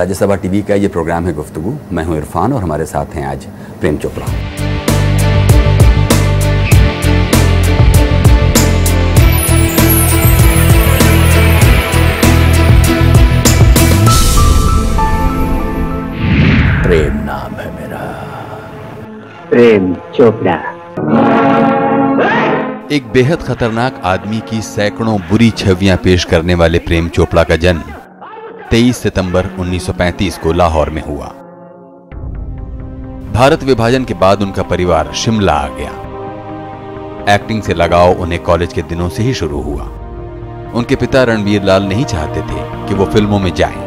Rajya Sabha TV का ये programme है गुफ्तगु। मैं हूँ इरफान और हमारे साथ हैं आज प्रेम चोपड़ा। प्रेम नाम है मेरा। प्रेम चोपड़ा। एक बेहद खतरनाक आदमी की सैकड़ों बुरी छवियाँ पेश करने वाले प्रेम चोपड़ा का जन्म। 23 सितंबर 1935 को लाहौर में हुआ। भारत विभाजन के बाद उनका परिवार शिमला आ गया। एक्टिंग से लगाव उन्हें कॉलेज के दिनों से ही शुरू हुआ। उनके पिता रणवीर लाल नहीं चाहते थे कि वो फ़िल्मों में जाएँ,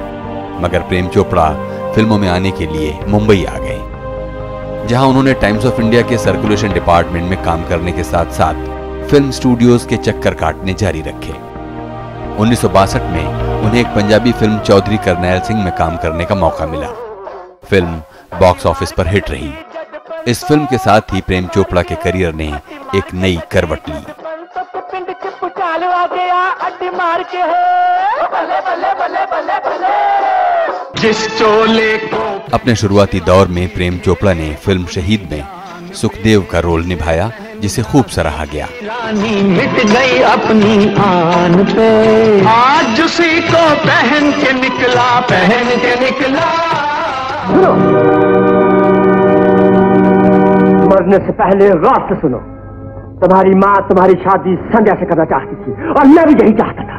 मगर प्रेम चोपड़ा फ़िल्मों में आने के लिए मुंबई आ गए जहाँ उन्होंने टाइम्स ऑफ़ इंडिया के सर्कुलेशन डिपार्टमेंट में काम करने के साथ साथ फ़िल्म स्टूडियोज के चक्कर काटने जारी रखे। उन्नीस सौ बासठ में उन्हें एक पंजाबी फ़िल्म चौधरी करनैल सिंह में काम करने का मौका मिला। फ़िल्म बॉक्स ऑफ़िस पर हिट रही। इस फ़िल्म के साथ ही प्रेम चोपड़ा के करियर ने एक नई करवट ली। अपने शुरुआती दौर में प्रेम चोपड़ा ने फ़िल्म शहीद में सुखदेव का रोल निभाया जिसे खूब सराहा गया। रानी मिट गई अपनी आन पे। आज उसी को पहन के निकला पहन के निकला। मरने से पहले गौर से सुनो। तुम्हारी माँ तुम्हारी शादी संध्या से करना चाहती थी और मैं भी यही चाहता था।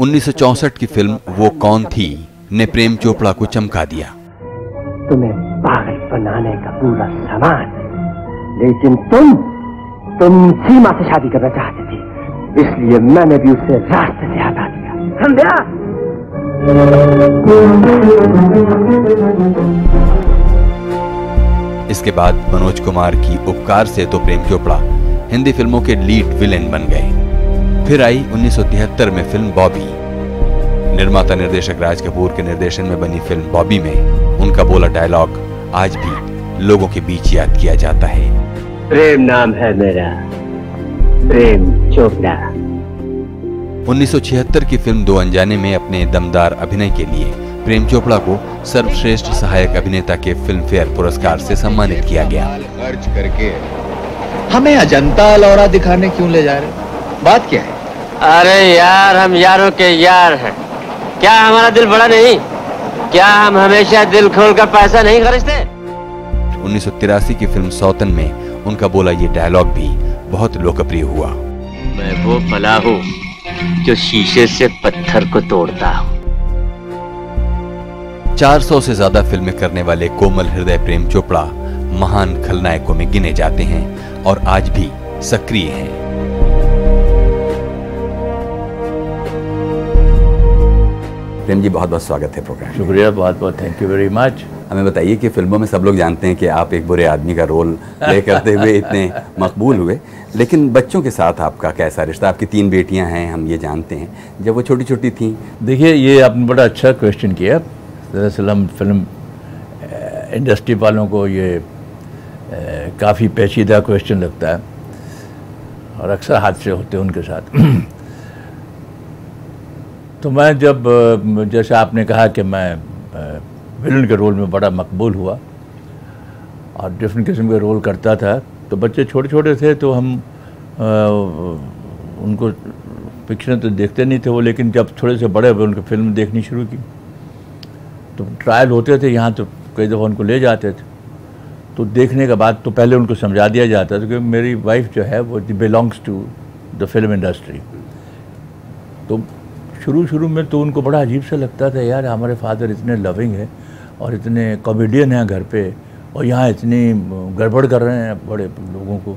1964 की फ़िल्म वो कौन थी ने प्रेम चोपड़ा को चमका दिया। तुम्हें पागल बनाने का पूरा सामान लेकिन तुम तुम सीमा से शादी करना चाहती थी। इसलिए मैंने भी उसे रास्ते से हटा दिया। संध्या इसके बाद मनोज कुमार की उपकार से तो प्रेम चोपड़ा हिंदी फ़िल्मों के लीड विलेन बन गए। फिर आई 1973 में फ़िल्म बॉबी। निर्माता निर्देशक राज कपूर के निर्देशन में बनी फ़िल्म बॉबी में उनका बोला डायलॉग, आज भी लोगों के बीच याद किया जाता है। प्रेम नाम है मेरा। प्रेम चोपड़ा। 1976 की फ़िल्म दो अनजाने में अपने दमदार अभिनय के लिए प्रेम चोपड़ा को सर्वश्रेष्ठ सहायक अभिनेता के फ़िल्म फेयर पुरस्कार से सम्मानित किया गया। खर्च करके। हमें अजंता लौरा दिखाने क्यों ले जा रहे बात क्या है? अरे यार हम यारों के यार हैं। क्या हमारा दिल बड़ा नहीं? क्या हम हमेशा दिल खोल कर पैसा नहीं खर्चते? उन्नीस सौ तिरासी की फ़िल्म सौतन में उनका बोला ये डायलॉग भी बहुत लोकप्रिय हुआ। मैं वो फला हूँ जो शीशे से पत्थर को तोड़ता हूँ। 400 से ज़्यादा फ़िल्में करने वाले कोमल हृदय प्रेम चोपड़ा महान खलनायकों में गिने जाते हैं और आज भी सक्रिय हैं। प्रेम जी बहुत बहुत स्वागत है प्रोग्राम शुक्रिया बहुत बहुत थैंक यू वेरी मच हमें बताइए कि फ़िल्मों में सब लोग जानते हैं कि आप एक बुरे आदमी का रोल प्ले करते हुए इतने मकबूल हुए। लेकिन बच्चों के साथ आपका कैसा रिश्ता? आपकी तीन बेटियाँ हैं हम ये जानते हैं। जब वो छोटी छोटी थीं। देखिए ये आपने बड़ा अच्छा क्वेश्चन किया। दरअसल हम फ़िल्म इंडस्ट्री वालों को ये काफ़ी पेचीदा क्वेश्चन लगता है। और अक्सर हादसे होते हैं उनके साथ। तो मैं जब जैसे आपने कहा कि मैं विलन के रोल में बड़ा मकबूल हुआ और डिफरेंट किस्म के रोल करता था तो बच्चे छोटे छोटे थे तो हम अ, उनको पिक्चरें तो देखते नहीं थे वो लेकिन जब थोड़े से बड़े हुए उनकी फ़िल्म देखनी शुरू की तो ट्रायल होते थे यहाँ तो कई दफ़ा उनको ले जाते थे। तो देखने के बाद तो पहले उनको समझा दिया जाता था कि मेरी वाइफ जो है वो belongs to the film industry तो शुरू शुरू में तो उनको बड़ा अजीब सा लगता था यार हमारे फादर इतने लविंग है और इतने कॉमेडियन हैं घर पे और यहाँ इतनी गड़बड़ कर रहे हैं बड़े लोगों को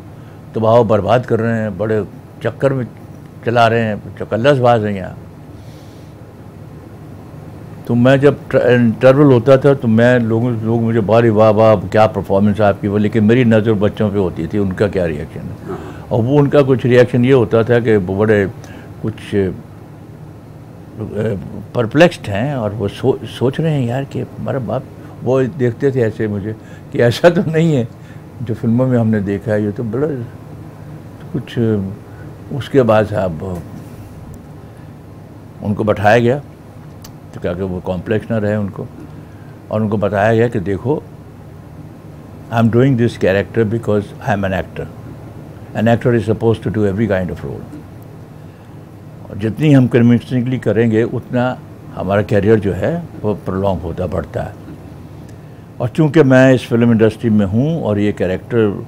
तबाह बर्बाद कर रहे हैं बड़े चक्कर में चला रहे हैं चकल्लसबाज हैं यहाँ। तो मैं जब इंटरवल होता था तो मैं लोगों लोग मुझे बारी वाह वाह क्या परफॉर्मेंस है आपकी? वो लेकिन मेरी नज़र बच्चों पे होती थी उनका क्या रिएक्शन है? और वो उनका कुछ रिएक्शन ये होता था कि वो बड़े कुछ परप्लेक्स्ड हैं और वो सो, सोच रहे हैं यार कि हमारा बाप वो देखते थे ऐसे मुझे कि ऐसा तो नहीं है जो फ़िल्मों में हमने देखा है ये तो बड़ा तो कुछ उसके बाद साहब उनको बैठाया गया तो क्या कि वो कॉम्प्लेक्स ना रहे उनको और उनको बताया गया कि देखो I am doing this character because I am an actor an actor is suppose to do every kind of role और जितनी हम कन्विंसिंगली करेंगे उतना हमारा करियर जो है वो प्रोलॉन्ग होता बढ़ता है। और चूँकि मैं इस फ़िल्म इंडस्ट्री में हूँ और ये कैरेक्टर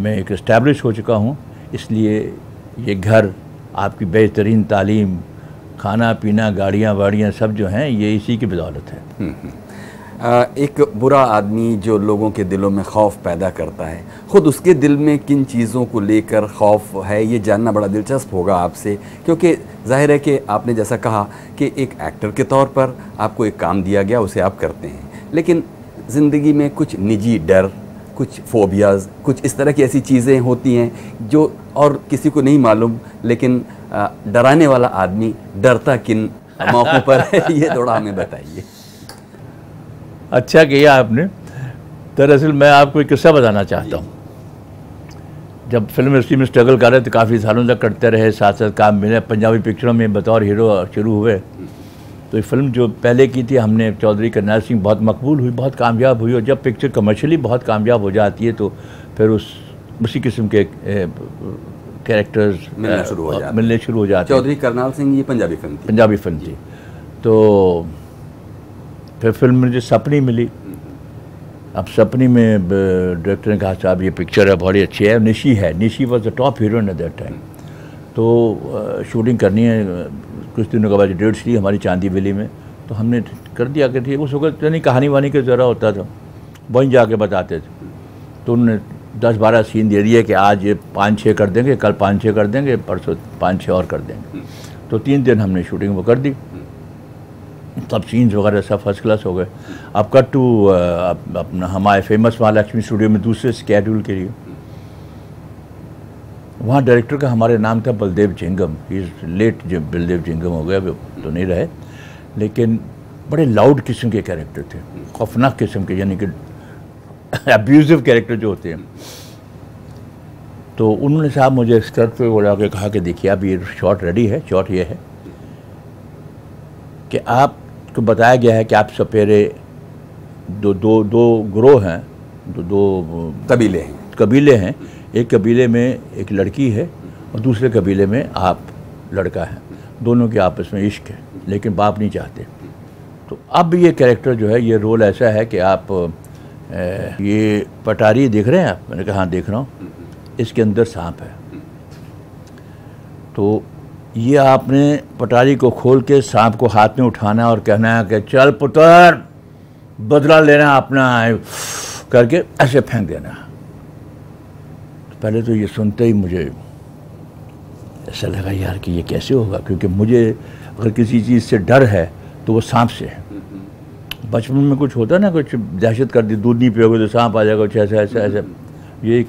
में एक इस्टेब्लिश हो चुका हूँ इसलिए ये घर आपकी बेहतरीन तालीम खाना पीना गाड़ियाँ वाड़ियाँ सब जो हैं ये इसी की बदौलत है। आ, एक बुरा आदमी जो लोगों के दिलों में खौफ पैदा करता है ख़ुद उसके दिल में किन चीज़ों को लेकर खौफ है ये जानना बड़ा दिलचस्प होगा आपसे क्योंकि ज़ाहिर है कि आपने जैसा कहा कि एक एक्टर के तौर पर आपको एक काम दिया गया उसे आप करते हैं। लेकिन ज़िंदगी में कुछ निजी डर कुछ फोबियाज़ कुछ इस तरह की ऐसी चीज़ें होती हैं जो और किसी को नहीं मालूम लेकिन डराने वाला आदमी डरता किन मौक़ों पर है ये थोड़ा हमें बताइए। अच्छा किया आपने। दरअसल मैं आपको एक किस्सा बताना चाहता हूँ। जब फ़िल्म इंडस्ट्री में स्ट्रगल कर रहे थे काफ़ी सालों तक करते रहे साथ साथ काम मिले पंजाबी पिक्चरों में बतौर हीरो शुरू हुए। तो ये फ़िल्म जो पहले की थी हमने चौधरी करनाल सिंह बहुत मकबूल हुई बहुत कामयाब हुई और जब पिक्चर कमर्शियली बहुत कामयाब हो जाती है तो फिर उस उसी किस्म के कैरेक्टर्स मिलना शुरू हो जाते मिलने शुरू हो जाते हैं। चौधरी करनाल सिंह ये पंजाबी फ़िल्म थी। पंजाबी फ़िल्म थी। तो फिर फ़िल्म मुझे सपनी मिली। अब सपनी में डायरेक्टर ने कहा, साहब, ये पिक्चर है, बड़ी अच्छी है। निशी है। Nishi was the top heroine at that time तो शूटिंग करनी है कुछ दिनों के बाद डेट्स थी हमारी चांदी वैली में। तो हमने कर दिया कि ठीक उस वक्त नहीं, कहानी वानी के ज़रा होता था वहीं जाके बताते थे। तो उन्होंने दस बारह सीन दे दिए कि आज ये पाँच छः कर देंगे, कल पाँच छः कर देंगे, परसों पाँच छः और कर देंगे। तो तीन दिन हमने शूटिंग वो कर दी। सब सीन्स वगैरह सब फ़र्स्ट क्लास हो गए। अब कट टू अपना हमारे फ़ेमस महालक्ष्मी स्टूडियो में दूसरे स्केड्यूल के लिए। वहाँ डायरेक्टर का हमारे नाम था बलदेव जिंगम इज़ लेट जो बलदेव जिंगम हो गया तो नहीं रहे। लेकिन बड़े लाउड किस्म के कैरेक्टर थे। खौफनाक किस्म के, यानी कि अब्यूजिव कैरेक्टर जो होते हैं। तो उन्होंने साहब मुझे स्क्रिप्ट पे बोला के कहा कि देखिए, अब ये शॉट रेडी है शॉट ये है कि आपको बताया गया है कि आप सपेरे दो दो दो ग्रोह हैं दो दो कबीले हैं। कबीले हैं। एक कबीले में एक लड़की है और दूसरे कबीले में आप लड़का है। दोनों के आपस में इश्क है लेकिन बाप नहीं चाहते। तो अब ये कैरेक्टर जो है ये रोल ऐसा है कि आप अ, ये पटारी देख रहे हैं आप? मैंने कहा हाँ देख रहा हूँ। इसके अंदर सांप है। तो ये आपने पटारी को खोल के सांप को हाथ में उठाना और कहना है कि चल पुत्र, बदला लेना अपना, करके ऐसे फेंक देना। तो पहले तो ये सुनते ही मुझे ऐसा लगा यार कि ये कैसे होगा, क्योंकि मुझे अगर किसी चीज़ से डर है तो वो सांप से है। बचपन में कुछ होता ना, कुछ दहशत कर दी, दूध नहीं पियोगे तो सांप आ जाएगा, कुछ ऐसा ऐसा ऐसा। ये एक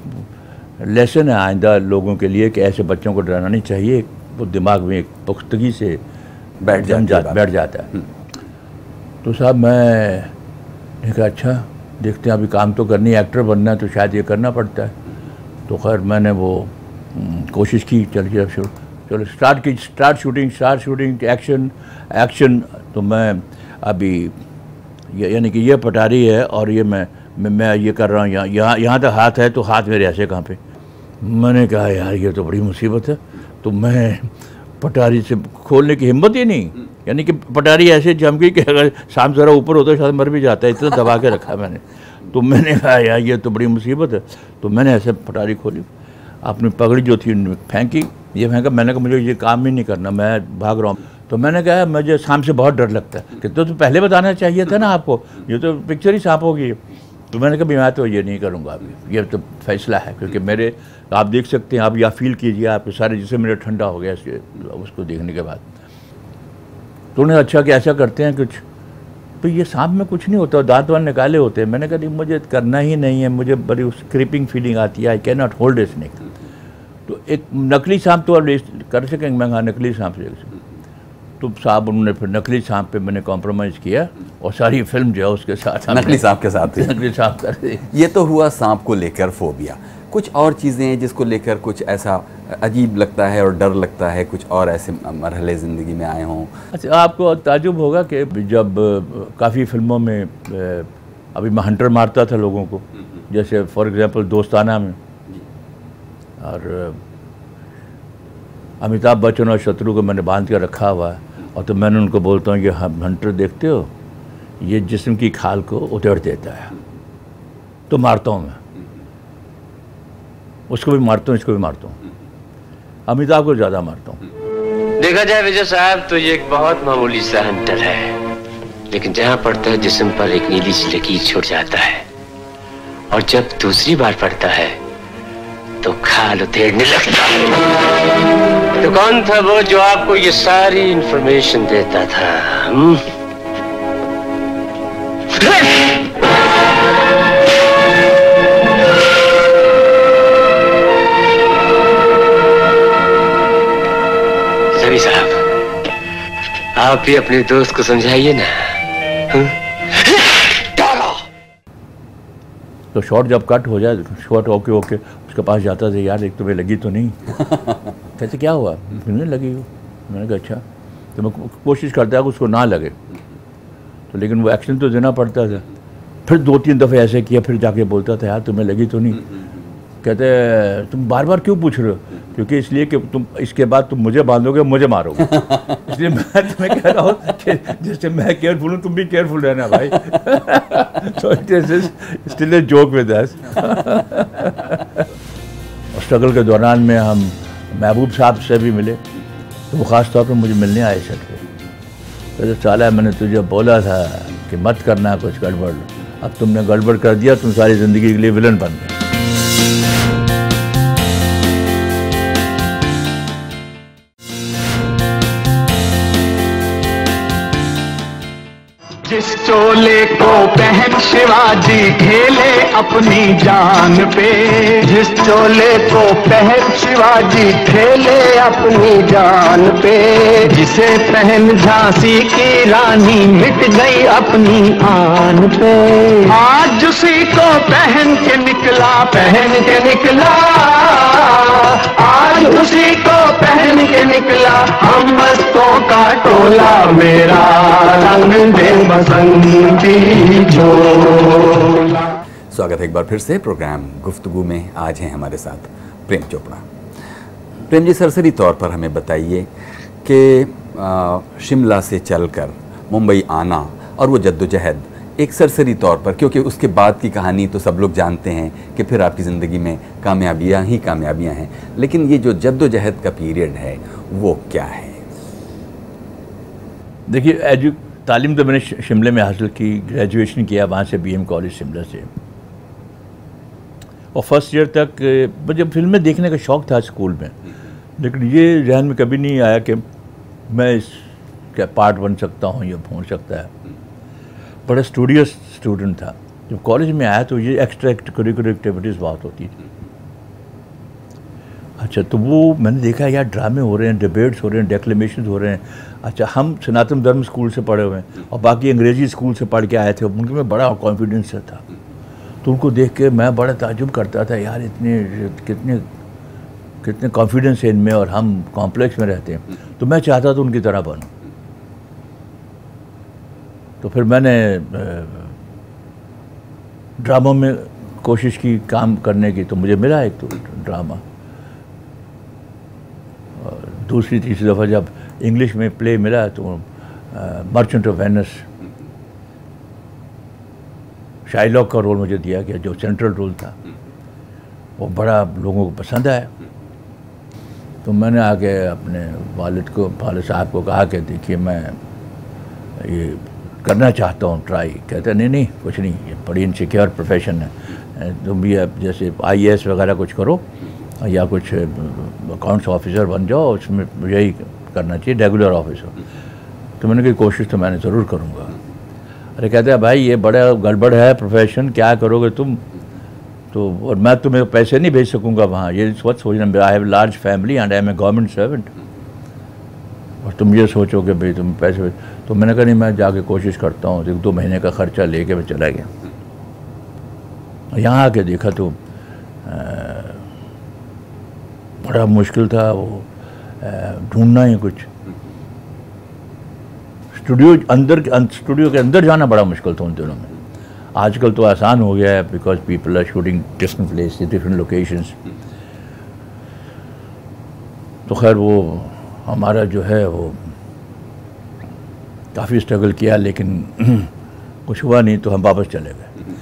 लेसन है आइंदा लोगों के लिए कि ऐसे बच्चों को डराना नहीं चाहिए। वो दिमाग में एक पुख्तगी से बैठ है जा बैठ जाता है। तो साहब मैं ने कहा अच्छा देखते हैं अभी काम तो करनी है एक्टर बनना है तो शायद ये करना पड़ता है। तो खैर मैंने वो हम्म, कोशिश की चलिए अब शुरू चलो स्टार्ट की start shooting start shooting action action. तो मैं अभी यानी कि ये पटारी है और ये मैं मैं, मैं ये कर रहा हूँ यहाँ यहाँ यहाँ तक हाथ है तो हाथ मेरे ऐसे कहाँ पे? मैंने कहा यार ये तो बड़ी मुसीबत है। तो मैं पटारी से खोलने की हिम्मत ही नहीं। यानी कि पटारी ऐसे जम गई कि अगर शाम ज़रा ऊपर होता शायद मर भी जाता है। इतना दबा के रखा मैंने। तो मैंने कहा यार ये तो बड़ी मुसीबत है। तो मैंने ऐसे पटारी खोली। अपनी पगड़ी जो थी फेंकी। ये फेंका। मैंने कहा मुझे ये काम ही नहीं करना मैं भाग रहा हूँ। तो मैंने कहा मुझे शाम से बहुत डर लगता है। कि तो, तो पहले बताना चाहिए था ना आपको? ये तो पिक्चर ही सांप होगी। तो मैंने कहा मैं तो ये नहीं करूँगा अभी। ये तो फैसला है, क्योंकि मेरे, आप देख सकते हैं, आप या फील कीजिए आपके सारे जिसे मेरा ठंडा हो गया उसको देखने के बाद। तो उन्हें अच्छा कि ऐसा करते हैं कुछ। तो ये सांप में कुछ नहीं होता, दांत वान निकाले होते हैं। मैंने कहा मुझे करना ही नहीं है, मुझे बड़ी उस क्रिपिंग फीलिंग आती है I can not hold a snake तो एक नकली सांप तो आप कर सकेंगे, मैं कहा नकली सांप से तो साहब उन्होंने फिर नकली सांप पे मैंने कॉम्प्रोमाइज़ किया और सारी फ़िल्म जो है उसके साथ नकली सांप के साथ नकली सांप कर दी। ये तो हुआ सांप को लेकर फोबिया। कुछ और चीज़ें हैं जिसको लेकर कुछ ऐसा अजीब लगता है और डर लगता है कुछ और ऐसे मरहले ज़िंदगी में आए हों। अच्छा आपको ताजुब होगा कि जब काफ़ी फ़िल्मों में अभी मैं हंटर मारता था लोगों को जैसे फॉर एग्जांपल दोस्ताना में। और अमिताभ बच्चन और शत्रु को मैंने बाँध के रखा हुआ है। और तो मैंने उनको बोलता हूँ हम हंटर देखते हो? ये जिस्म की खाल को उधेड़ देता है। तो मारता हूँ मैं। उसको भी मारता हूँ, इसको भी मारता हूँ। अमिताभ को ज़्यादा मारता हूँ। देखा जाए विजय साहब तो ये एक बहुत मामूली सा हंटर है। लेकिन जहाँ पड़ता है, जिसम पर एक नीली सी लकीर छूट जाता है। और जब दूसरी बार पड़ता है तो खाल उधेड़ने लगता है। तो कौन था वो जो आपको ये सारी इंफॉर्मेशन देता था हम्म? सभी साहब आप भी अपने दोस्त को समझाइए ना तो शॉट जब कट हो जाए शॉट ओके ओके उसके पास जाता था यार एक तुम्हें लगी तो नहीं कहते क्या हुआ? फिर लगी हो मैंने कहा अच्छा। तो मैं कोशिश करता कि उसको ना लगे। तो लेकिन वो एक्शन तो देना पड़ता था। फिर दो तीन दफ़े ऐसे किया, फिर जाके बोलता था, यार, तुम्हें लगी तो नहीं? कहते, तुम बार बार क्यों पूछ रहे हो? क्योंकि इसलिए कि तुम, इसके बाद तुम मुझे बांधोगे, मुझे मारोगे। इसलिए मैं तुम्हें कह रहा हूँ कि जैसे मैं केयरफुल हूँ, तुम भी केयरफुल रहना भाई। Is still a joke with us. Struggle के दौरान में हम महबूब साहब से भी मिले तो वो ख़ास तौर पर मुझे मिलने आए सर पे। कहते, साला, मैंने तुझे बोला था कि मत करना कुछ गड़बड़। अब तुमने गड़बड़ कर दिया, तुम सारी ज़िंदगी के लिए विलन बन गए। शिवाजी खेले अपनी जान पे। जिस चोले को पहन शिवाजी खेले अपनी जान पे। जिसे पहन झांसी की रानी मिट गई अपनी आन पे। आज उसी को पहन के निकला पहन के निकला। आज उसी को के निकला, हम मस्तों का टोला मेरा। रंग दे बसंती स्वागत है एक बार फिर से प्रोग्राम गुफ्तगू में। आज हैं हमारे साथ प्रेम चोपड़ा। प्रेम जी, सरसरी तौर पर हमें बताइए कि शिमला से चलकर मुंबई आना और वो जद्दोजहद एक सरसरी तौर पर, क्योंकि उसके बाद की कहानी तो सब लोग जानते हैं कि फिर आपकी ज़िंदगी में कामयाबियाँ ही कामयाबियाँ हैं। लेकिन ये जो जद्दोजहद का पीरियड है, वो क्या है? देखिए, एजु, तालीम तो मैंने शिमले में हासिल की, ग्रेजुएशन किया वहाँ से बीएम कॉलेज शिमला से। और फ़र्स्ट ईयर तक, मुझे फ़िल्में देखने का शौक़ था स्कूल में। लेकिन ये जहन में कभी नहीं आया कि मैं इस, क्या पार्ट बन सकता हूँ या हो सकता है। बड़ा स्टूडियस स्टूडेंट था। जब कॉलेज में आया तो ये एक्स्ट्रा करिकुलर एक्टिविटीज़ बहुत होती थी। अच्छा तो वो मैंने देखा, यार ड्रामे हो रहे हैं डिबेट्स हो रहे हैं डेक्लेमेशन हो रहे हैं। अच्छा हम सनातन धर्म स्कूल से पढ़े हुए हैं और बाकी अंग्रेज़ी स्कूल से पढ़ के आए थे। उनके में बड़ा कॉन्फिडेंस था। तो उनको देख के मैं बड़ा ताजुब करता था, यार, इतने, कितने कितने कॉन्फिडेंस है इनमें और हम कॉम्प्लेक्स में रहते हैं। तो मैं चाहता था उनकी तरह बनूं। तो फिर मैंने ड्रामा में कोशिश की काम करने की तो मुझे मिला एक तो ड्रामा। और दूसरी, तीसरी दफ़ा जब इंग्लिश में प्ले मिला तो मर्चेंट ऑफ़ वेनस। शाइलॉक का रोल मुझे दिया गया, जो सेंट्रल रोल था। वो बड़ा लोगों को पसंद आया। तो मैंने आके अपने वालिद को वालिद साहब को कहा कि, देखिए, मैं, ये करना चाहता हूँ ट्राई कहते, नहीं नहीं, कुछ नहीं, ये बड़ी इनसिक्योर प्रोफेशन है। तुम भी अब जैसे आईएएस वगैरह कुछ करो, या कुछ अकाउंट्स ऑफिसर बन जाओ, उसमें यही करना चाहिए रेगुलर ऑफिसर तो मैंने कही कोशिश तो मैंने ज़रूर करूँगा। अरे, कहते हैं भाई, ये बड़ा गड़बड़ है प्रोफेशन क्या करोगे तुम? तो और मैं तुम्हें पैसे नहीं भेज सकूँगा वहाँ। ये सोच सोचना I have large family and I am a government servant और तुम ये सोचो कि भाई, तुम पैसे तो मैंने कहा, नहीं, मैं जाके कोशिश करता हूँ। एक दो महीने का खर्चा लेके मैं चला गया। यहाँ आके देखा तो बड़ा मुश्किल था वो ढूंढना ही कुछ। स्टूडियो अंदर के स्टूडियो के अंदर जाना बड़ा मुश्किल था उन दिनों में। आजकल तो आसान हो गया है because people are shooting different place different locations तो खैर वो, हमारा जो है वो काफ़ी स्ट्रगल किया लेकिन कुछ हुआ नहीं तो हम वापस चले गए।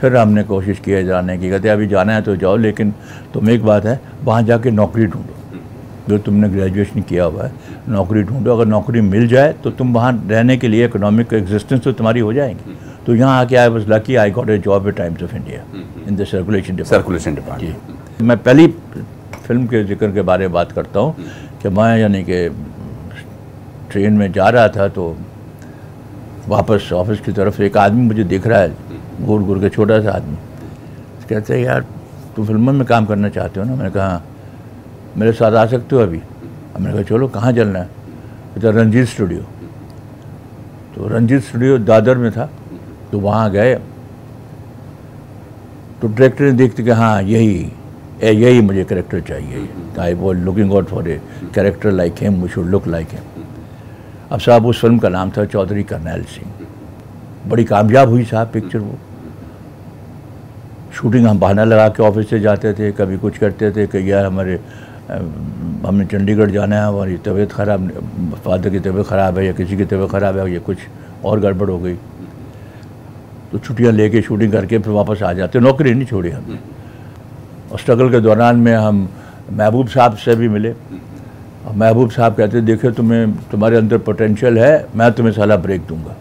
फिर हमने कोशिश की है जाने की कहते अभी जाना है तो जाओ लेकिन तुम एक बात है वहाँ जाके नौकरी ढूंढो। जो तुमने ग्रेजुएशन किया हुआ है नौकरी ढूंढो। अगर नौकरी मिल जाए तो तुम वहाँ रहने के लिए इकोनॉमिक एग्जिस्टेंस तो तुम्हारी हो जाएगी। तो यहाँ आके I was lucky I got a job at Times of India in the circulation circulation department जी। मैं पहली फ़िल्म के ज़िक्र के बारे में बात करता हूँ कि मैं यानी कि ट्रेन में जा रहा था तो वापस ऑफ़िस की तरफ़ एक आदमी मुझे देख रहा है गुड़ गुड़ के छोटा सा आदमी। कहते हैं यार तुम फ़िल्मों में काम करना चाहते हो ना? मैंने कहा "हाँ।" मेरे साथ आ सकते हो अभी? मैंने कहा चलो कहाँ चलना है? कहता रंजीत स्टूडियो। तो रंजीत स्टूडियो दादर में था तो वहाँ गए। तो डायरेक्टर ने देखते कि हाँ यही ए, यही मुझे करेक्टर चाहिए। I was looking out for a character like him we should look like him अब साहब, उस फ़िल्म का नाम था चौधरी करनैल सिंह। बड़ी कामयाब हुई साहब पिक्चर वो। शूटिंग हम बहाना लगा के ऑफ़िस से जाते थे, कभी कुछ करते थे कि यार हमारे हमने चंडीगढ़ जाना है, हमारी तबीयत ख़राब फादर की तबीयत ख़राब है या किसी की तबीयत ख़राब है, या कुछ और गड़बड़ हो गई। तो छुट्टियाँ लेके शूटिंग करके फिर वापस आ जाते, नौकरी नहीं छोड़ी हमने। और स्ट्रगल के दौरान में हम महबूब साहब से भी मिले। महबूब साहब कहते, देखे, तुम्हें, तुम्हारे अंदर पोटेंशियल है, मैं तुम्हें साला ब्रेक दूँगा।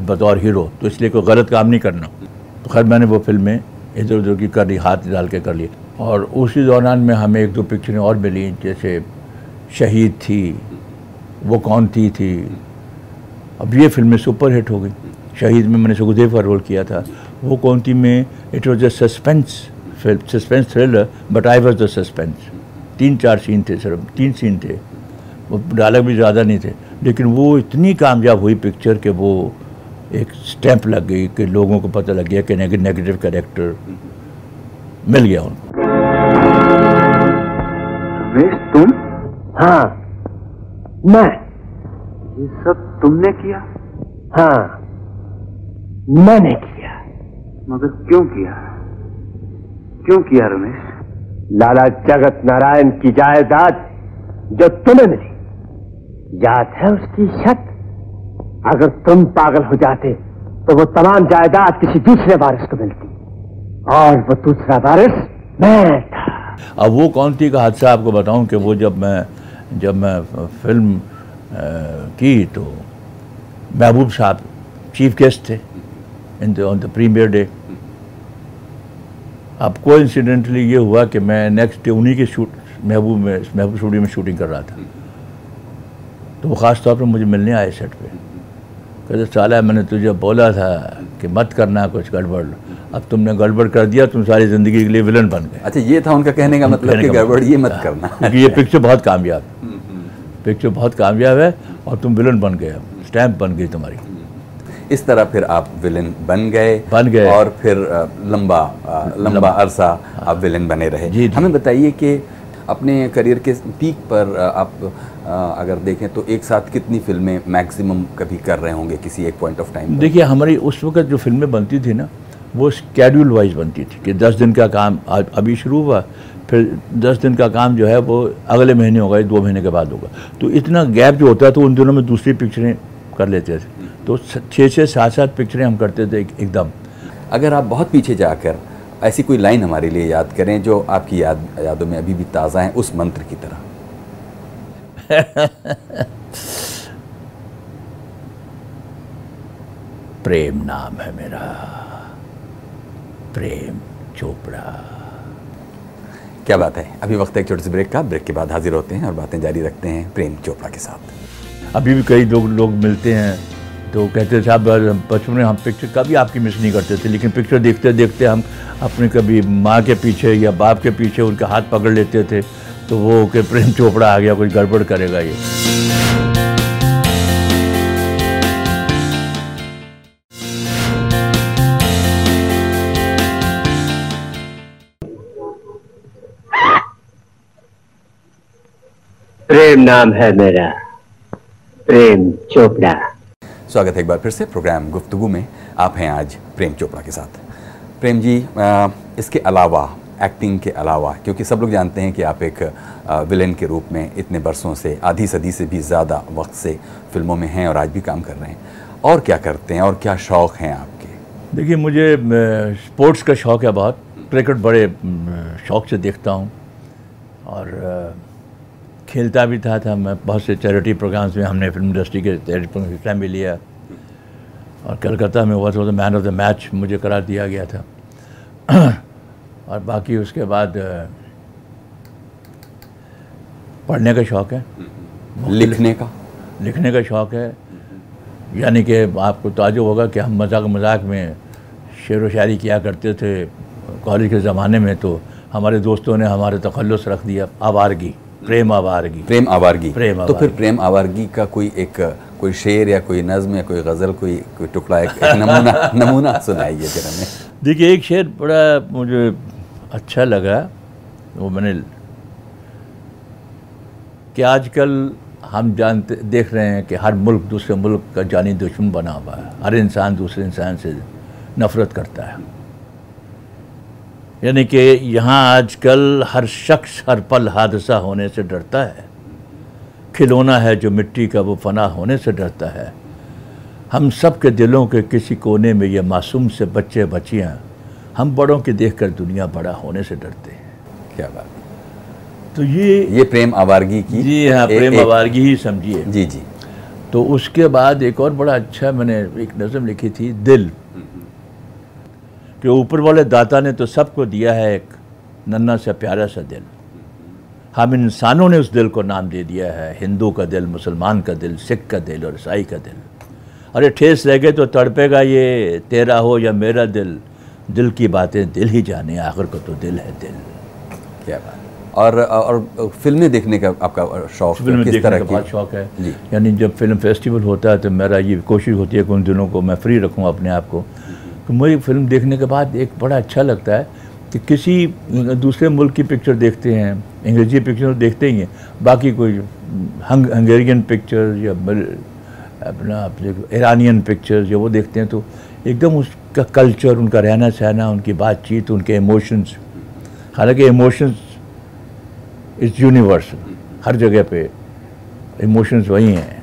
बतौर हीरो तो इसलिए कोई गलत काम नहीं करना। तो खैर, मैंने वो फ़िल्में इधर उधर की कर ली हाथ डाल के कर ली। और उसी दौरान में हमें एक दो पिक्चरें और मिली, जैसे शहीद थी, वो कौन थी थी। अब ये फ़िल्में सुपर हिट हो गई। शहीद में मैंने सुखदेव का रोल किया था। वो कौन थी, में it was a suspense film suspense thriller but I was the suspense तीन चार सीन थे सिर्फ़ तीन सीन थे। वो डायलॉग भी ज़्यादा नहीं थे लेकिन वो इतनी कामयाब हुई पिक्चर कि वो एक स्टैंप लग गई कि लोगों को पता लग गया कि नेगेटिव कैरेक्टर मिल गया उनको। तुम? हाँ। मैं। ये सब तुमने किया? हाँ। मैंने किया। मगर क्यों किया? क्यों किया रमेश? लाला जगत नारायण की जायदाद जो तुम्हें मिली। याद है उसकी शर्त अगर तुम पागल हो जाते तो वो तमाम जायदाद किसी दूसरे वारिस को मिलती, और वो दूसरा वारिस मैं था। अब वो कौन थी का हादसा आपको बताऊँ कि वो जब मैं जब मैं फ़िल्म की तो महबूब साहब चीफ गेस्ट थे in on the premiere day. अब को इंसिडेंटली ये हुआ कि मैं नेक्स्ट डे उन्हीं के शूट महबूब में महबूब स्टूडियो में शूटिंग कर रहा था। तो वो ख़ास तौर पर मुझे मिलने आए सेट पे। कहते साला मैंने तुझे बोला था कि मत करना कुछ गड़बड़। अब तुमने गड़बड़ कर दिया तुम सारी ज़िंदगी के लिए विलन बन गए। अच्छा ये था उनका कहने का मतलब कि गड़बड़ मतलब। ये मत करना। क्योंकि ये पिक्चर बहुत कामयाब पिक्चर बहुत कामयाब है और तुम विलन बन गए अब स्टैम्प बन गई तुम्हारी। इस तरह फिर आप विलेन बन गए बन गए। और फिर लंबा लंबा अरसा आप विलेन बने रहे। जी, जी। हमें बताइए कि अपने करियर के पीक पर आप अगर देखें तो एक साथ कितनी फ़िल्में मैक्सिमम कभी कर रहे होंगे किसी एक पॉइंट ऑफ़ टाइम देखिए हमारी उस वक्त जो फ़िल्में बनती थी ना वो स्केड्यूल वाइज बनती थी कि दस दिन का काम आज अभी शुरू हुआ फिर दस दिन का काम जो है वो अगले महीने होगा या दो महीने के बाद होगा। तो इतना गैप जो होता है तो उन दिनों में दूसरी पिक्चरें कर लेते थे। तो छः छः सात सात पिक्चरें हम करते थे एकदम। अगर आप बहुत पीछे जाकर ऐसी कोई लाइन हमारे लिए याद करें जो आपकी याद यादों में अभी भी ताज़ा है उस मंत्र की तरह। प्रेम नाम है मेरा। प्रेम चोपड़ा। क्या बात है? अभी वक्त है एक छोटे से ब्रेक का। ब्रेक के बाद हाजिर होते हैं और बातें जारी रखते हैं प्रेम चोपड़ा के साथ। अभी भी कई लोग लोग मिलते हैं। तो कहते थे, साहब, बचपन में हम पिक्चर कभी आपकी मिस नहीं करते थे, लेकिन पिक्चर देखते देखते हम अपने कभी माँ के पीछे या बाप के पीछे उनका हाथ पकड़ लेते थे तो वो के प्रेम चोपड़ा आ गया कुछ गड़बड़ करेगा ये। प्रेम नाम है मेरा, प्रेम चोपड़ा। स्वागत है एक बार फिर से प्रोग्राम गुफ्तगु में। आप हैं आज प्रेम चोपड़ा के साथ। प्रेम जी इसके अलावा एक्टिंग के अलावा, क्योंकि सब लोग जानते हैं कि आप एक विलेन के रूप में इतने बरसों से आधी सदी से भी ज़्यादा वक्त से फ़िल्मों में हैं और आज भी काम कर रहे हैं। और क्या करते हैं और क्या शौक़ हैं आपके? देखिए, मुझे स्पोर्ट्स का शौक़ है बहुत। क्रिकेट बड़े शौक़ से देखता हूँ। और खेलता भी था था। मैं बहुत से चैरिटी प्रोग्राम्स में हमने फ़िल्म इंडस्ट्री के चैरिटी प्रोग्राम हिस्सा भी लिया। और कलकत्ता में हुआ था मैन ऑफ़ द मैच मुझे करार दिया गया था। और बाकी उसके बाद पढ़ने का शौक़ है। लिखने का? लिखने का शौक़ है। यानी कि आपको ताजुब होगा कि हम मज़ाक मज़ाक में शेर व शायरी किया करते थे। कॉलेज के ज़माने में तो हमारे दोस्तों ने हमारे तखलस रख दिया आवारगी। प्रेम आवारगी। प्रेम आवारगी। प्रेम तो फिर प्रेम आवारगी का कोई एक कोई शेर या कोई नज्म या कोई गज़ल कोई कोई टुकड़ा एक, एक नमूना नमूना सुनाइए जरा हमें। देखिए एक शेर बड़ा मुझे अच्छा लगा। वो मैंने कि आजकल हम जानते देख रहे हैं कि हर मुल्क दूसरे मुल्क का जानी दुश्मन बना हुआ है। हर इंसान दूसरे इंसान से नफ़रत करता है। यानी कि यहाँ आजकल हर शख्स हर पल हादसा होने से डरता है। खिलौना है जो मिट्टी का वो फना होने से डरता है। हम सब के दिलों के किसी कोने में ये मासूम से बच्चे बच्चियाँ हम बड़ों के देखकर दुनिया बड़ा होने से डरते हैं। क्या बात। तो ये ये प्रेम आवारगी की जी हाँ प्रेम एक- आवारगी ही समझिए। जी जी। तो उसके बाद एक और बड़ा अच्छा मैंने एक नज़म लिखी थी दिल। कि ऊपर वाले दाता ने तो सबको दिया है एक नन्ना सा प्यारा सा दिल। हम इंसानों ने उस दिल को नाम दे दिया है हिंदू का दिल मुसलमान का दिल सिख का दिल और ईसाई का दिल। अरे ठेस रह गए तो तड़पेगा ये तेरा हो या मेरा दिल। दिल की बातें दिल ही जाने आखिर को तो दिल है दिल। क्या बात और और फ़िल्में देखने का आपका शौक फ़िल्म किस तरह का बहुत शौक है। यानी जब फ़िल्म फेस्टिवल होता है तो मेरा ये कोशिश होती है कि उन दिनों को मैं फ्री रखूँ अपने आप को। तो मुझे फ़िल्म देखने के बाद एक बड़ा अच्छा लगता है कि किसी दूसरे मुल्क की पिक्चर देखते हैं, अंग्रेज़ी पिक्चर तो देखते ही हैं, बाकी कोई हंग, हंगेरियन पिक्चर या अपना, अपने ईरानियन पिक्चर जो वो देखते हैं तो एकदम उसका कल्चर उनका रहना सहना, उनकी बातचीत, उनके इमोशंस हालाँकि इमोशंस इज़ यूनिवर्सल हर जगह पे इमोशंस वही हैं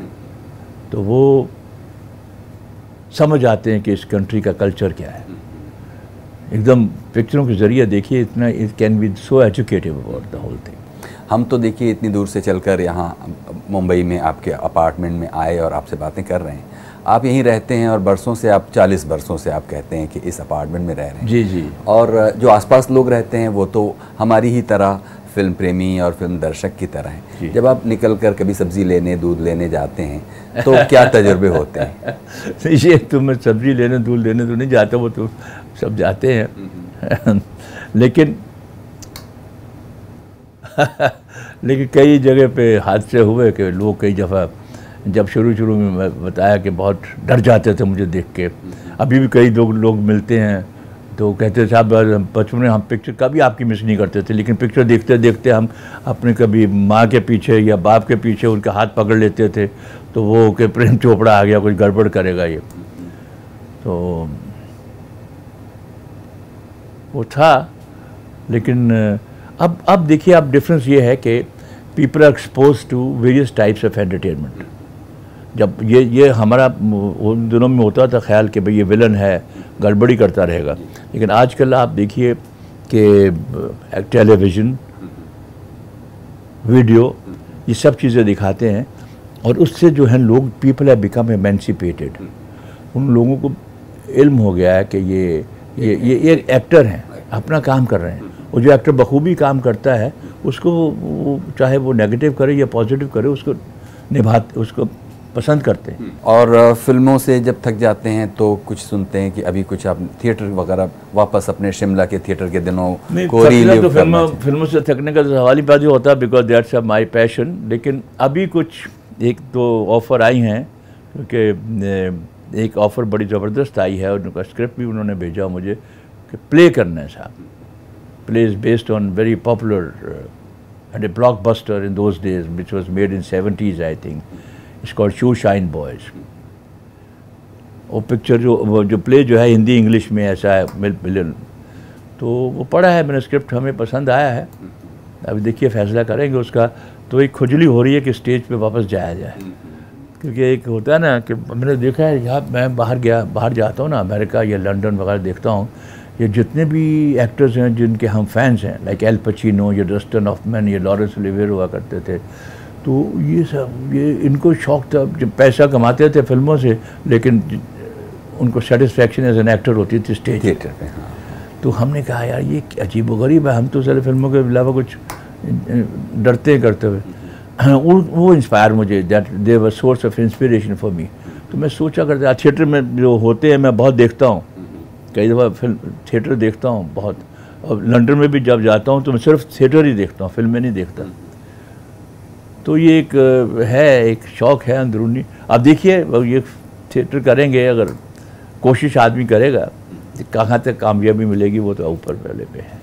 तो वो समझ आते हैं कि इस कंट्री का कल्चर क्या है। एकदम पिक्चरों के ज़रिए देखिए इतना it can be so educative about the whole thing हम तो देखिए इतनी दूर से चलकर यहाँ मुंबई में आपके अपार्टमेंट में आए और आपसे बातें कर रहे हैं। आप यहीं रहते हैं और बरसों से आप 40 बरसों से आप कहते हैं कि इस अपार्टमेंट में रह रहे हैं। जी जी। और जो आसपास लोग रहते हैं वो तो हमारी ही तरह फ़िल्म प्रेमी और फ़िल्म दर्शक की तरह हैं। जब आप निकल कर कभी सब्ज़ी लेने दूध लेने जाते हैं तो क्या तजुर्बे होते हैं? ये तो मैं सब्ज़ी लेने दूध लेने तो नहीं जाता वो तो सब जाते हैं। लेकिन लेकिन कई जगह पे हादसे हुए कि लोग कई दफ़ा जब शुरू शुरू में मैं बताया कि बहुत डर जाते थे मुझे देख के। अभी भी कई लोग लोग मिलते हैं तो कहते थे साहब, बचपन में हम पिक्चर कभी आपकी मिस नहीं करते थे, लेकिन पिक्चर देखते देखते हम अपने कभी माँ के पीछे या बाप के पीछे उनके हाथ पकड़ लेते थे तो वो कि प्रेम चोपड़ा आ गया कुछ गड़बड़ करेगा ये। तो वो था, लेकिन, अब अब देखिए, अब डिफरेंस ये है कि people are expose to various types of entertainment जब ये ये हमारा, उन दिनों में होता था ख्याल कि भाई ये विलन है, गड़बड़ी करता रहेगा। लेकिन आजकल आप देखिए कि टेलीविज़न, वीडियो, ये सब चीज़ें दिखाते हैं और उससे जो है लोग पीपल है बिकम एमेंसिपेटेड उन लोगों को इल्म हो गया है कि ये ये ये ये एक्टर हैं, अपना काम कर रहे हैं। और जो एक्टर बखूबी काम करता है, उसको वो- चाहे वो नेगेटिव करे या पॉजिटिव करे, उसको निभा उसको पसंद करते हैं। और फ़िल्मों से जब थक जाते हैं तो कुछ सुनते हैं कि अभी कुछ आप थिएटर वगैरह वापस अपने शिमला के थिएटर के दिनों को तो करना फ़िल्मों से थकने का तो सवाल ही पैदा होता है बिकॉज़ दैट्स माई पैशन लेकिन अभी कुछ एक दो ऑफ़र आई हैं क्योंकि एक ऑफ़र बड़ी ज़बरदस्त आई है और उनका स्क्रिप्ट भी उन्होंने भेजा मुझे कि प्ले करना है साहब। Play is based on very popular and a blockbuster in those days, which was made in 70s, I think. It's called Shoe Shine Boys. वो पिक्चर जो जो प्ले जो है हिंदी इंग्लिश में ऐसा है, मिल मिलन तो वो पढ़ा है मैंने स्क्रिप्ट हमें पसंद आया है। अभी देखिए, फैसला करेंगे उसका। तो एक खुजली हो रही है कि स्टेज पे वापस जाया जाए। क्योंकि एक होता है ना कि मैंने देखा है, यहाँ मैं बाहर गया, बाहर जाता हूँ ना, अमेरिका या लंदन वगैरह देखता हूँ। ये जितने भी एक्टर्स हैं, जिनके हम फैंस हैं लाइक एल पचीनो या डस्टन ऑफमैन या लॉरेंस ओलिवियर हुआ करते थे। तो ये सब ये इनको शौक था जब पैसा कमाते थे फ़िल्मों से लेकिन उनको सेटिस्फेक्शन एज एन एक्टर होती थी स्टेज थिएटर पे हाँ। तो हमने कहा यार ये अजीब व गरीब है हम तो सारे फ़िल्मों के अलावा कुछ डरते करते हुए। वो वो इंस्पायर मुझे that they were source of inspiration for me तो मैं सोचा करता थिएटर में जो होते हैं मैं बहुत देखता हूँ। कई दफ़ा फ़िल्म थिएटर देखता हूँ बहुत। और लंदन में भी जब जाता हूँ तो मैं सिर्फ़ थिएटर ही देखता हूँ फ़िल्में नहीं देखता। तो ये एक है एक शौक़ है अंदरूनी। अब देखिए ये थिएटर करेंगे अगर कोशिश आदमी करेगा तो कहाँ तक कामयाबी मिलेगी वो तो ऊपर पहले पे है।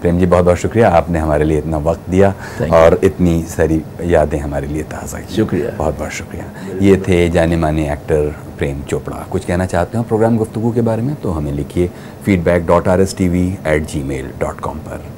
प्रेम जी बहुत बहुत शुक्रिया आपने हमारे लिए इतना वक्त दिया और इतनी सारी यादें हमारे लिए ताज़ा की। शुक्रिया। बहुत बहुत शुक्रिया। ये थे जाने माने एक्टर प्रेम चोपड़ा। कुछ कहना चाहते हो प्रोग्राम गुफ्तगू के बारे में तो हमें लिखिए feedback dot R S T V at Gmail dot com पर।